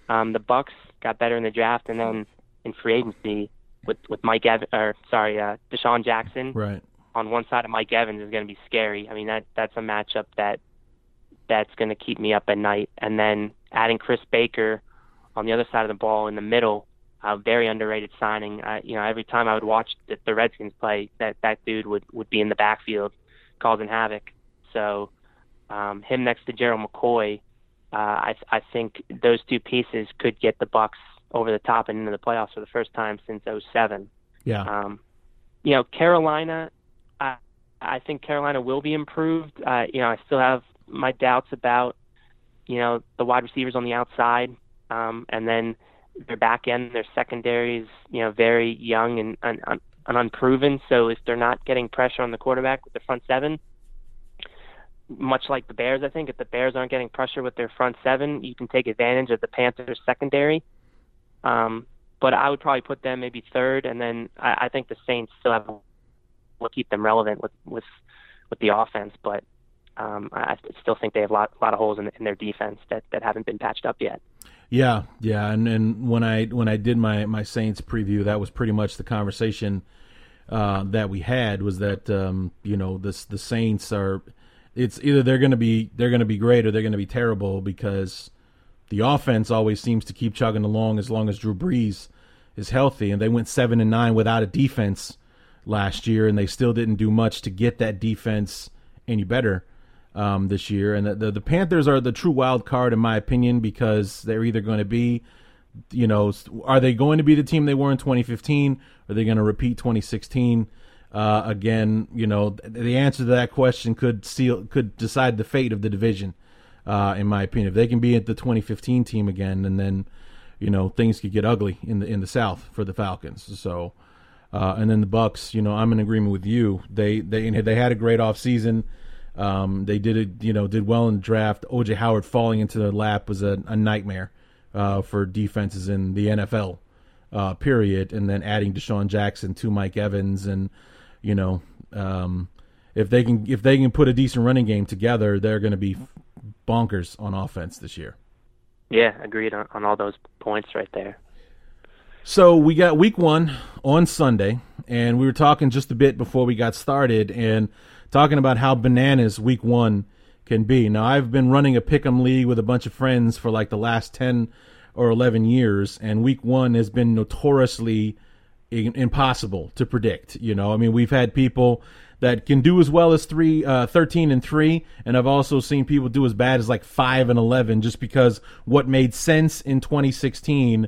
Speaker 3: Um, the Bucks got better in the draft, and then in free agency with with Mike Evans, or sorry, uh, DeSean Jackson,
Speaker 2: right
Speaker 3: on one side of Mike Evans is going to be scary. I mean that that's a matchup that that's going to keep me up at night. And then adding Chris Baker on the other side of the ball in the middle, a very underrated signing. I, you know, every time I would watch the, the Redskins play, that that dude would would be in the backfield causing havoc. So um, him next to Gerald McCoy, uh, I I think those two pieces could get the Bucks over the top and into the playoffs for the first time since 07.
Speaker 2: Yeah.
Speaker 3: Um, you know, Carolina, I I think Carolina will be improved. Uh, you know, I still have my doubts about you know the wide receivers on the outside, um, and then their back end, their secondary is you know very young and, and, and unproven. So if they're not getting pressure on the quarterback with the front seven, much like the Bears, I think if the Bears aren't getting pressure with their front seven, you can take advantage of the Panthers secondary. Um, but I would probably put them maybe third, and then I, I think the Saints still have will keep them relevant with with with the offense. But um, I still think they have a lot, lot of holes in, in their defense that, that haven't been patched up yet.
Speaker 2: Yeah, yeah, and and when I when I did my my Saints preview, that was pretty much the conversation uh, that we had was that um, you know the the Saints are it's either they're going to be they're going to be great or they're going to be terrible because the offense always seems to keep chugging along as long as Drew Brees is healthy, and they went seven and nine without a defense last year, and they still didn't do much to get that defense any better um, this year. And the, the, the Panthers are the true wild card in my opinion because they're either going to be, you know, are they going to be the team they were in 2015? Are they going to repeat 2016? Uh, again, you know, the answer to that question could seal could decide the fate of the division. Uh, in my opinion, if they can be at the 2015 team again, and then, you know, things could get ugly in the in the South for the Falcons. So, uh, and then the Bucks, you know, I'm in agreement with you. They they they had a great off season. Um, they did it, you know, did well in the draft. OJ Howard falling into their lap was a, a nightmare uh, for defenses in the NFL. Uh, period, and then adding DeSean Jackson to Mike Evans, and you know, um, if they can if they can put a decent running game together, they're going to be bonkers on offense this year.
Speaker 3: Yeah, agreed on, on all those points right there.
Speaker 2: So we got week one on Sunday, and we were talking just a bit before we got started, and talking about how bananas week one can be. Now, I've been running a pick'em league with a bunch of friends for like the last 10 or 11 years, and week one has been notoriously impossible to predict. You know, I mean, we've had people that can do as well as three, uh, 13 and 3, and I've also seen people do as bad as like 5 and 11 just because what made sense in 2016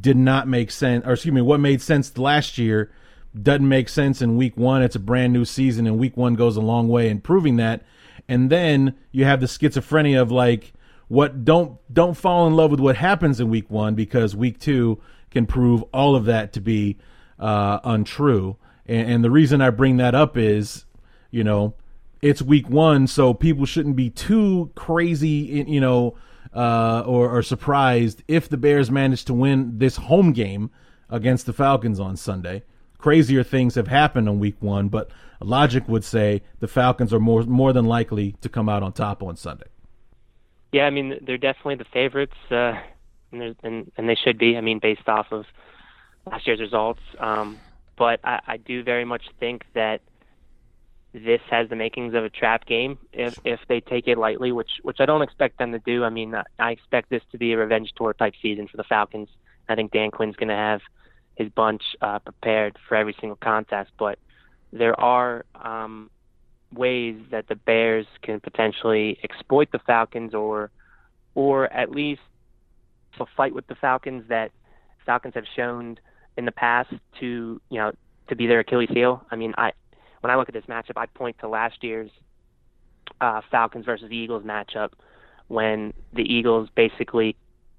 Speaker 2: did not make sense, or excuse me, what made sense last year doesn't make sense in week one. It's a brand new season, and week one goes a long way in proving that. And then you have the schizophrenia of like, what don't don't fall in love with what happens in week one because week two can prove all of that to be uh, untrue. And, and the reason I bring that up is, you know, it's week one, so people shouldn't be too crazy, you know, uh, or, or surprised if the Bears manage to win this home game against the Falcons on Sunday crazier things have happened on week one, but logic would say the Falcons are more more than likely to come out on top on Sunday.
Speaker 3: Yeah, I mean they're definitely the favorites, uh, and, and, and they should be. I mean, based off of last year's results. Um, but I, I do very much think that this has the makings of a trap game if if they take it lightly, which which I don't expect them to do. I mean, I expect this to be a revenge tour type season for the Falcons I think Dan Quinn's going to have his bunch uh, prepared for every single contest, but there are um, ways that the Bears can potentially exploit the Falcons, or or at least a fight with the Falcons that Falcons have shown in the past to you know to be their Achilles heel. I mean, I when I look at this matchup, I point to last year's uh, Falcons versus Eagles matchup when the Eagles basically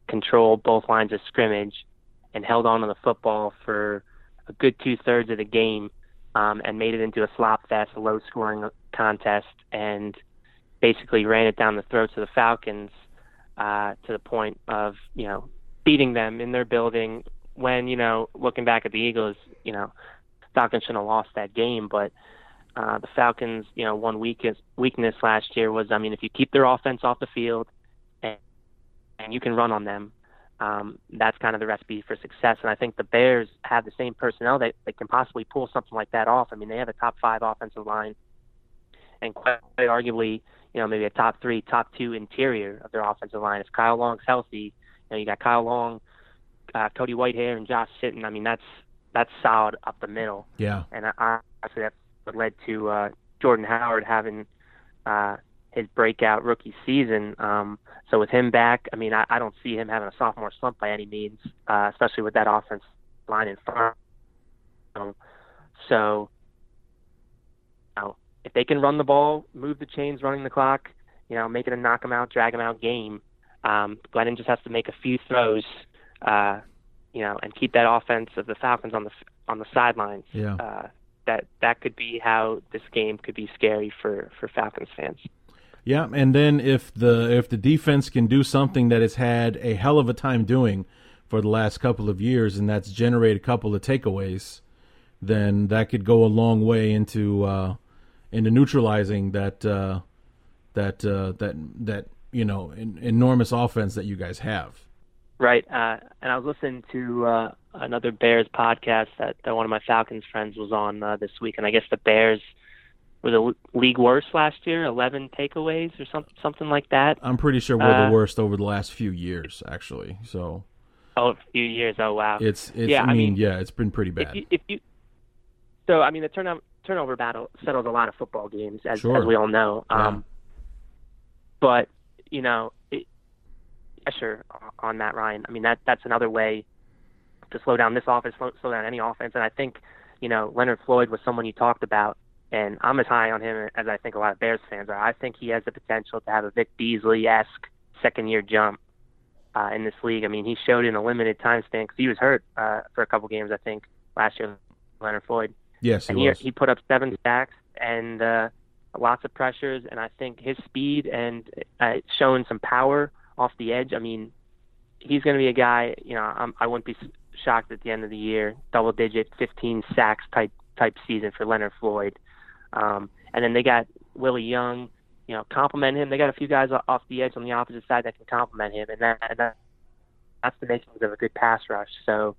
Speaker 3: controlled both lines of scrimmage and held on to the football for a good two thirds of the game um, and made it into a slop fest, a low scoring contest, and basically ran it down the throats of the Falcons uh, to the point of you know beating them in their building. When you know looking back at the Eagles, you know Falcons shouldn't have lost that game, but uh, the Falcons, you know, one weakness weakness last year was, I mean, if you keep their offense off the field and, and you can run on them, um, that's kind of the recipe for success. And I think the Bears have the same personnel that, that can possibly pull something like that off. I mean, they have a top five offensive line, and quite arguably, you know, maybe a top three, top two interior of their offensive line. If Kyle Long's healthy, you know, you got Kyle Long, uh, Cody Whitehair, and Josh Sitton. I mean, that's that's solid up the middle.
Speaker 2: Yeah.
Speaker 3: And I, honestly, that's what led to uh, Jordan Howard having uh, his breakout rookie season. Um, so with him back, I mean, I, I don't see him having a sophomore slump by any means, uh, especially with that offense line in front. Um, so, if they can run the ball, move the chains, running the clock, you know, make it a knock 'em out, drag 'em out game. Um, Glennon just has to make a few throws, uh, you know, and keep that offense of the Falcons on the on the sidelines.
Speaker 2: Yeah.
Speaker 3: Uh, that that could be how this game could be scary for for Falcons fans.
Speaker 2: Yeah, and then if the if the defense can do something that it's had a hell of a time doing for the last couple of years, and that's generate a couple of takeaways, then that could go a long way into uh, into neutralizing that uh, that uh, that that you know en- enormous offense that you guys have.
Speaker 3: Right, uh, and I was listening to uh, another Bears podcast that, that one of my Falcons friends was on uh, this week, and I guess the Bears were the league worst last year, eleven takeaways or something something like that.
Speaker 2: I'm pretty sure we're
Speaker 3: Uh,
Speaker 2: the worst over the last few years, actually. So
Speaker 3: Oh, a few years. Oh, wow.
Speaker 2: it's it's
Speaker 3: Yeah,
Speaker 2: I,
Speaker 3: I
Speaker 2: mean,
Speaker 3: mean,
Speaker 2: yeah, it's been pretty
Speaker 3: if
Speaker 2: bad.
Speaker 3: you, if you, so I mean, the turnover turnover battle settles a lot of football games, as
Speaker 2: Sure.
Speaker 3: as we all know.
Speaker 2: Yeah.
Speaker 3: Um, but you know, it, pressure on Matt Ryan. I mean, that that's another way to slow down this offense, slow, slow down any offense. And I think, you know, Leonard Floyd was someone you talked about, and I'm as high on him as I think a lot of Bears fans are. I think he has the potential to have a Vic Beasley esque second year jump uh, in this league. I mean, he showed in a limited time span because he was hurt uh, for a couple games, I think, last year. Leonard Floyd,
Speaker 2: yes, he
Speaker 3: and he
Speaker 2: was.
Speaker 3: he put up seven sacks and uh, lots of pressures, and I think his speed and uh, showing some power off the edge. I mean, he's going to be a guy. You know, I'm, I wouldn't be shocked at the end of the year, double digit, 15 sacks type type season for Leonard Floyd. Um, and then they got Willie Young. You know, compliment him. They got a few guys off the edge on the opposite side that can compliment him, and that, and that that's the makings of a good pass rush. So,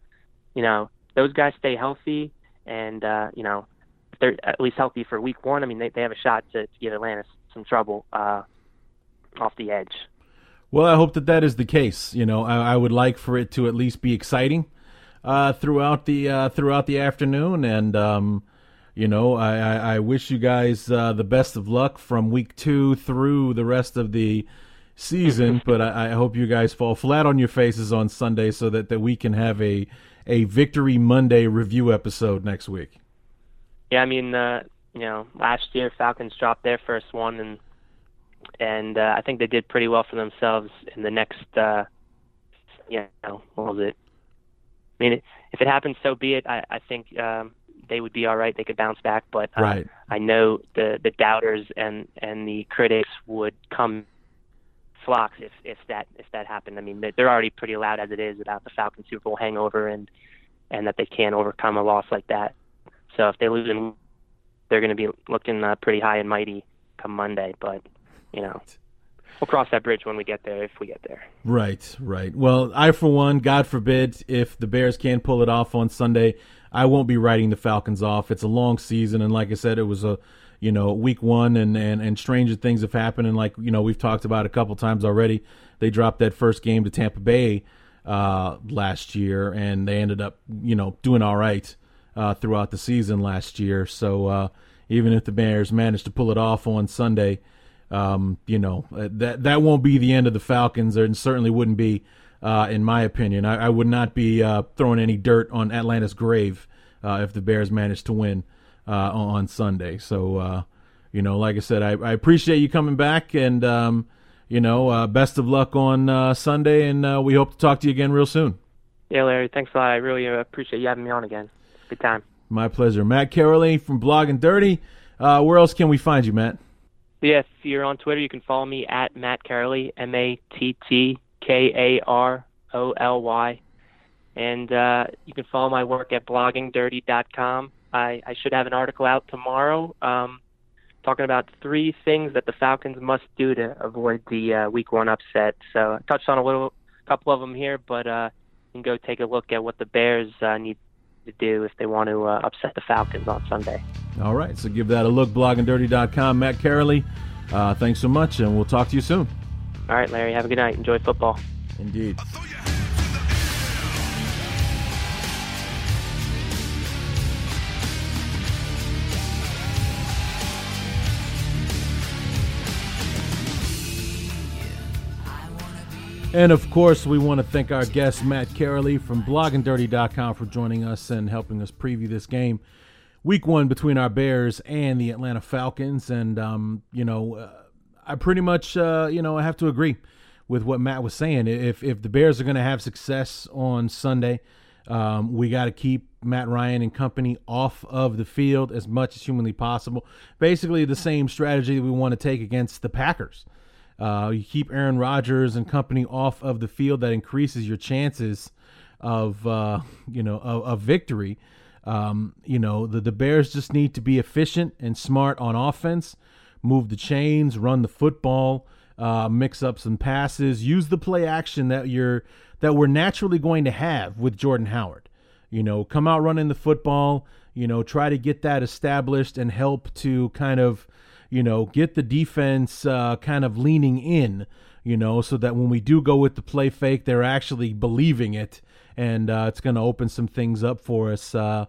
Speaker 3: you know, those guys stay healthy, and uh, you know, if they're at least healthy for week one. I mean, they they have a shot to, to give Atlanta some trouble uh, off the edge.
Speaker 2: Well, I hope that that is the case. You know, I, I would like for it to at least be exciting uh, throughout the uh, throughout the afternoon, and um, you know, I, I, I wish you guys uh, the best of luck from week two through the rest of the season. (laughs) but I, I hope you guys fall flat on your faces on Sunday so that, that we can have a a victory Monday review episode next week.
Speaker 3: Yeah, I mean, uh, you know, last year Falcons dropped their first one, and and uh, I think they did pretty well for themselves in the next. Uh, you know, what was it? I mean, if it happens, so be it. I, I think um, they would be all right. They could bounce back, but uh,
Speaker 2: Right.
Speaker 3: I know the the doubters and and the critics would come flocks if if that if that happened. I mean, they- they're already pretty loud as it is about the Falcons Super Bowl hangover and and that they can't overcome a loss like that. So if they lose, in, they're going to be looking uh, pretty high and mighty come Monday. But you know, we'll cross that bridge when we get there, if we get there.
Speaker 2: Right, right. Well, I, for one, God forbid, if the Bears can't pull it off on Sunday, I won't be writing the Falcons off. It's a long season, and like I said, it was a, you know, week one, and and and stranger things have happened, and like you know, we've talked about a couple times already. They dropped that first game to Tampa Bay uh, last year, and they ended up, you know, doing all right uh, throughout the season last year. So uh, even if the Bears managed to pull it off on Sunday, um, you know uh, that that won't be the end of the Falcons, and certainly wouldn't be, uh, in my opinion. I, I would not be uh, throwing any dirt on Atlanta's grave uh, if the Bears managed to win on Sunday. So you know, like I said, I, I appreciate you coming back, and um, you know, best of luck on Sunday, and we hope to talk to you again real soon.
Speaker 3: Yeah, Larry, thanks a lot. I really appreciate you having me on again. Good time.
Speaker 2: My pleasure. Matt Karoly from Blogging Dirty. Uh, where else can we find you, Matt?
Speaker 3: Yeah, if you're on Twitter, you can follow me at Matt Karoly, M A T T K A R O L Y. And uh, you can follow my work at bloggingdirty.com. I, I should have an article out tomorrow um, talking about three things that the Falcons must do to avoid the uh, Week One upset. So I touched on a little, couple of them here, but uh, you can go take a look at what the Bears uh, need to do if they want to uh, upset the Falcons on Sunday.
Speaker 2: All right, so give that a look, bloggingdirty.com. Matt Karoly, uh, thanks so much, and we'll talk to you soon.
Speaker 3: All right, Larry, have a good night. Enjoy football.
Speaker 2: Indeed. And of course, we want to thank our guest, Matt Karoly from bloggingdirty.com, for joining us and helping us preview this game. Week one between our Bears and the Atlanta Falcons. And, um, you know, uh, I pretty much, uh, you know, I have to agree with what Matt was saying. If, if the Bears are going to have success on Sunday, um, we got to keep Matt Ryan and company off of the field as much as humanly possible. Basically, the same strategy that we want to take against the Packers. Uh, you keep Aaron Rodgers and company off of the field. That increases your chances of uh, you know of, of victory. Um, you know the the Bears just need to be efficient and smart on offense. Move the chains, run the football, uh, mix up some passes, use the play action that you're that we're naturally going to have with Jordan Howard. You know, come out running the football. You know, try to get that established and help to kind of you know, get the defense uh, kind of leaning in, you know, so that when we do go with the play fake, they're actually believing it, and uh, it's going to open some things up for us uh,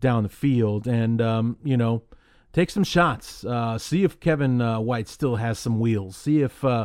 Speaker 2: down the field, and um, you know, take some shots. Uh, see if Kevin uh, White still has some wheels. See if uh,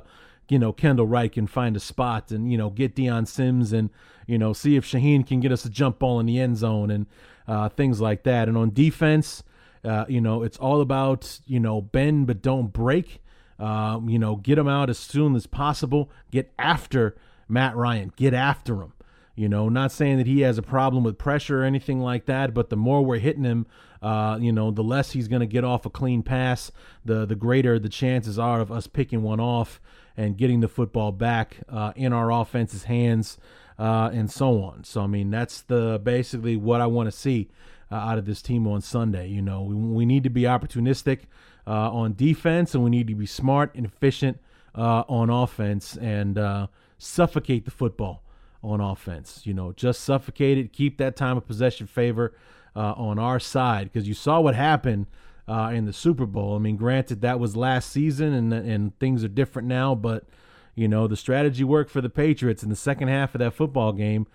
Speaker 2: you know Kendall Wright can find a spot, and you know, get Dion Sims, and you know, see if Shaheen can get us a jump ball in the end zone, and things like that. And on defense uh, you know, it's all about, you know, bend but don't break. Um, you know, get him out as soon as possible. Get after Matt Ryan. Get after him. You know, not saying that he has a problem with pressure or anything like that, but the more we're hitting him, uh, you know, the less he's going to get off a clean pass, the the greater the chances are of us picking one off and getting the football back uh, in our offense's hands, uh, and so on. So I mean, that's the basically what I want to see uh, out of this team on Sunday. You know, we, we need to be opportunistic uh, on defense, and we need to be smart and efficient uh, on offense, and uh, suffocate the football on offense. You know, just suffocate it. Keep that time of possession favor uh, on our side because you saw what happened. Uh, in the Super Bowl. I mean, granted, that was last season, and and things are different now. But you know, the strategy worked for the Patriots in the second half of that football game.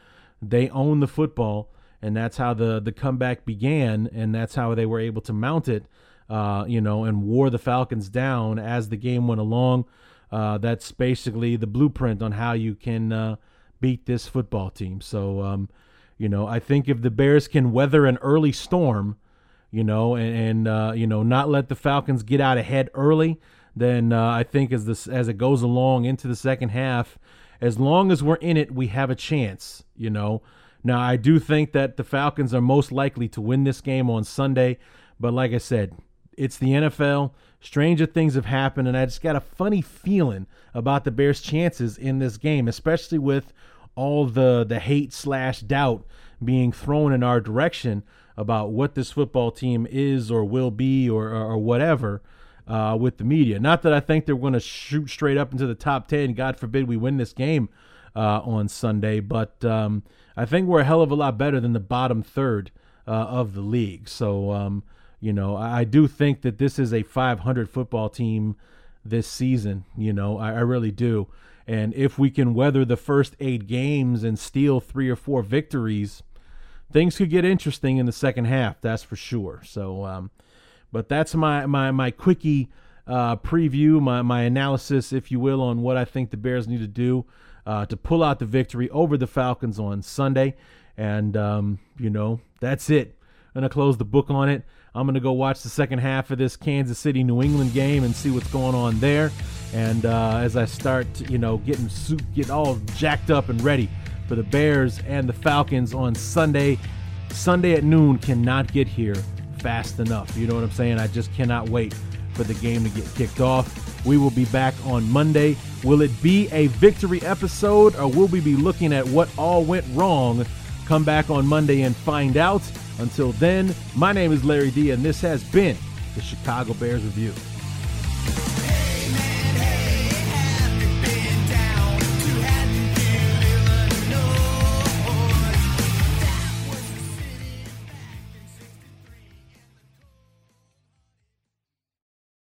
Speaker 2: They owned the football and that's how the the comeback began, and that's how they were able to mount it, uh, you know, and wore the Falcons down as the game went along. Uh, that's basically the blueprint on how you can uh, beat this football team. So, um, you know, I think if the Bears can weather an early storm, you know, and, and uh, you know, not let the Falcons get out ahead early, then uh, I think as this as it goes along into the second half, as long as we're in it, we have a chance. You know. Now, I do think that the Falcons are most likely to win this game on Sunday, but like I said, it's the NFL. Stranger things have happened, and I just got a funny feeling about the Bears' chances in this game, especially with all the the hate slash doubt being thrown in our direction about what this football team is or will be or or, or whatever. Uh, with the media. Not that I think they're going to shoot straight up into the top 10. God forbid we win this game uh, on Sunday. But um, I think we're a hell of a lot better than the bottom third uh, of the league. So, um, you know, I, I, do think that this is a 500 football team this season. You know, I, I really do. And if we can weather the first eight games and steal three or four victories, things could get interesting in the second half. That's for sure. So, um, but that's my my my quickie uh, preview, my my analysis, if you will, on what I think the Bears need to do uh, to pull out the victory over the Falcons on Sunday. And um, you know, that's it. I'm gonna close the book on it. I'm gonna go watch the second half of this Kansas City New England game and see what's going on there. And uh, as I start, you know, getting soup, get all jacked up and ready for the Bears and the Falcons on Sunday. Sunday at noon cannot get here fast enough. You know what I'm saying? I just cannot wait for the game to get kicked off. We will be back on Monday. Will it be a victory episode or will we be looking at what all went wrong? Come back on Monday and find out. Until then, my name is Larry D, and this has been the Chicago Bears Review.